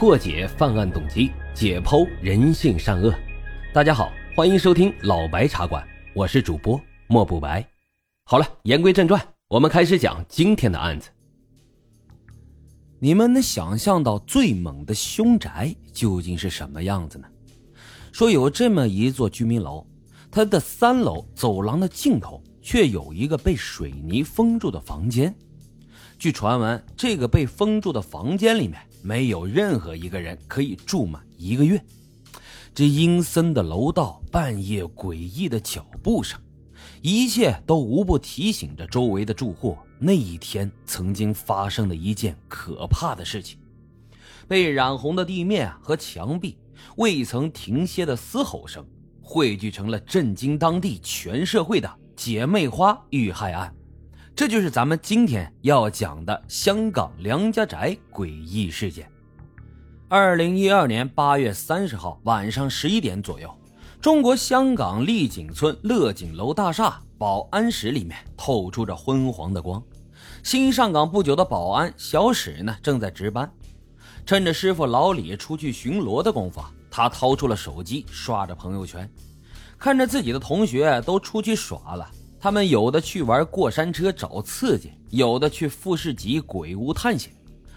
破解犯案动机，解剖人性善恶。大家好，欢迎收听老白茶馆，我是主播莫不白。好了，言归正传，我们开始讲今天的案子。你们能想象到最猛的凶宅究竟是什么样子呢？说有这么一座居民楼，它的三楼走廊的尽头却有一个被水泥封住的房间。据传闻，这个被封住的房间里面没有任何一个人可以住满一个月。这阴森的楼道，半夜诡异的脚步声，一切都无不提醒着周围的住户，那一天曾经发生的一件可怕的事情。被染红的地面和墙壁，未曾停歇的嘶吼声，汇聚成了震惊当地全社会的姐妹花遇害案。这就是咱们今天要讲的香港梁家宅诡异事件。二零一二年八月三十号晚上十一点左右，中国香港丽景村乐景楼大厦保安室里面透出着昏黄的光。新上岗不久的保安小史呢，正在值班。趁着师傅老李出去巡逻的功夫，他掏出了手机，刷着朋友圈，看着自己的同学都出去耍了。他们有的去玩过山车找刺激，有的去富士急鬼屋探险，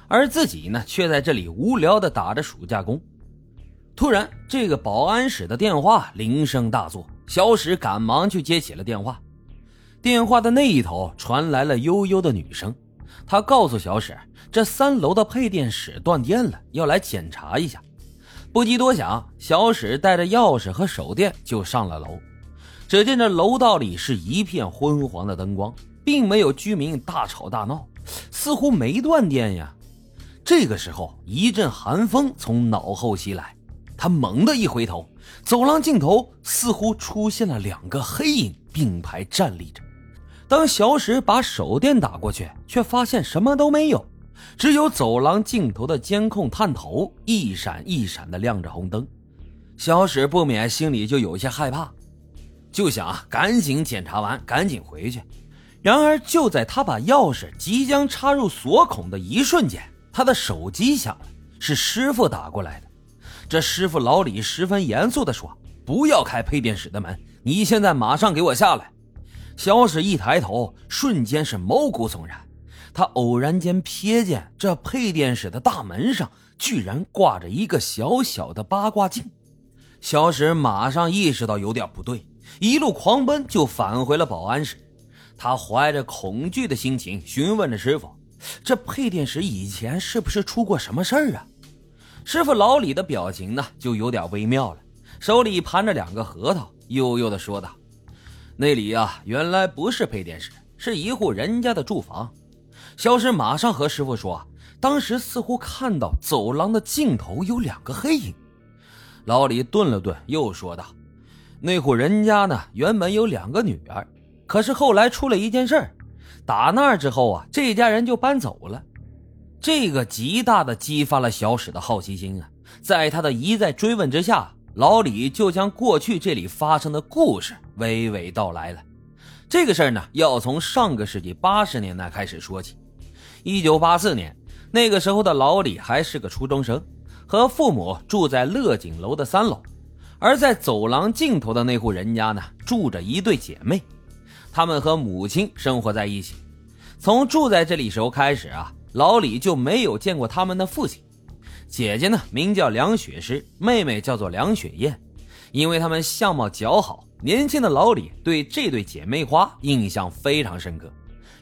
而自己呢，却在这里无聊的打着暑假工。突然，这个保安室的电话铃声大作，小史赶忙去接起了电话。电话的那一头传来了悠悠的女声，她告诉小史，这三楼的配电室断电了，要来检查一下。不及多想，小史带着钥匙和手电就上了楼。只见这楼道里是一片昏黄的灯光，并没有居民大吵大闹，似乎没断电呀。这个时候，一阵寒风从脑后袭来，他猛地一回头，走廊尽头似乎出现了两个黑影并排站立着。当小史把手电打过去，却发现什么都没有，只有走廊尽头的监控探头一闪一闪的亮着红灯。小史不免心里就有些害怕。就想啊赶紧检查完，赶紧回去。然而，就在他把钥匙即将插入锁孔的一瞬间，他的手机响了，是师傅打过来的。这师傅老李十分严肃地说：“不要开配电室的门，你现在马上给我下来。”小史一抬头，瞬间是毛骨悚然。他偶然间瞥见这配电室的大门上居然挂着一个小小的八卦镜。小史马上意识到有点不对。一路狂奔，就返回了保安室。他怀着恐惧的心情询问着师傅：“这配电室以前是不是出过什么事儿啊？”师傅老李的表情呢，就有点微妙了，手里盘着两个核桃，悠悠的说道：“那里呀，原来不是配电室，是一户人家的住房。”小石马上和师傅说：“当时似乎看到走廊的尽头有两个黑影。”老李顿了顿，又说道。那户人家呢，原本有两个女儿，可是后来出了一件事儿，打那之后啊，这家人就搬走了。这个极大的激发了小史的好奇心啊，在他的一再追问之下，老李就将过去这里发生的故事娓娓道来了。这个事儿呢，要从上个世纪八十年代开始说起。一九八四年，那个时候的老李还是个初中生，和父母住在乐景楼的三楼。而在走廊尽头的那户人家呢，住着一对姐妹，她们和母亲生活在一起。从住在这里时候开始啊，老李就没有见过他们的父亲。姐姐呢，名叫梁雪诗，妹妹叫做梁雪燕。因为她们相貌姣好，年轻的老李对这对姐妹花印象非常深刻。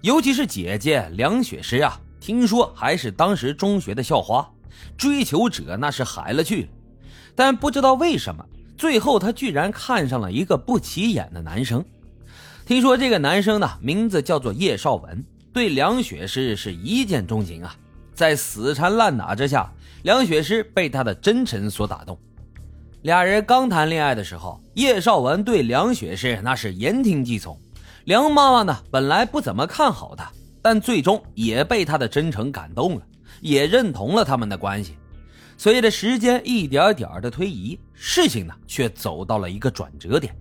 尤其是姐姐梁雪诗啊，听说还是当时中学的校花，追求者那是海了去了。但不知道为什么。最后，他居然看上了一个不起眼的男生。听说这个男生呢，名字叫做叶绍文，对梁雪诗是一见钟情啊。在死缠烂打之下，梁雪诗被他的真诚所打动。俩人刚谈恋爱的时候，叶绍文对梁雪诗那是言听计从。梁妈妈呢，本来不怎么看好他，但最终也被他的真诚感动了，也认同了他们的关系。随着时间一点点的推移，事情呢却走到了一个转折点。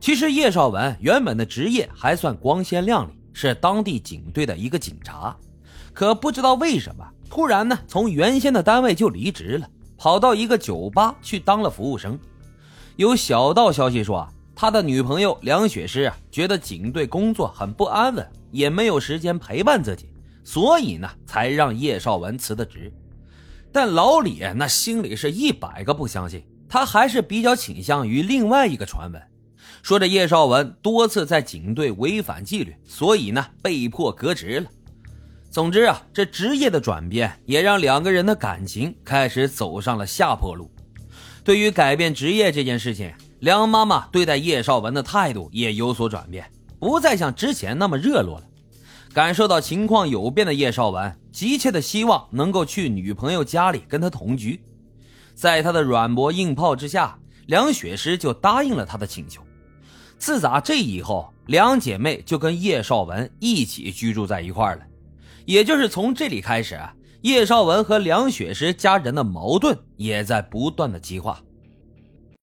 其实叶绍文原本的职业还算光鲜亮丽，是当地警队的一个警察。可不知道为什么，突然呢，从原先的单位就离职了，跑到一个酒吧去当了服务生。有小道消息说啊，他的女朋友梁雪诗啊，觉得警队工作很不安稳，也没有时间陪伴自己，所以呢，才让叶绍文辞的职。但老李那心里是一百个不相信，他还是比较倾向于另外一个传闻，说这叶绍文多次在警队违反纪律，所以呢，被迫革职了。总之啊，这职业的转变也让两个人的感情开始走上了下坡路。对于改变职业这件事情，梁妈妈对待叶绍文的态度也有所转变，不再像之前那么热络了。感受到情况有变的叶绍文，急切的希望能够去女朋友家里跟他同居。在他的软磨硬泡之下，梁雪诗就答应了他的请求。自打这以后，两姐妹就跟叶绍文一起居住在一块了。也就是从这里开始，叶绍文和梁雪诗家人的矛盾也在不断的激化。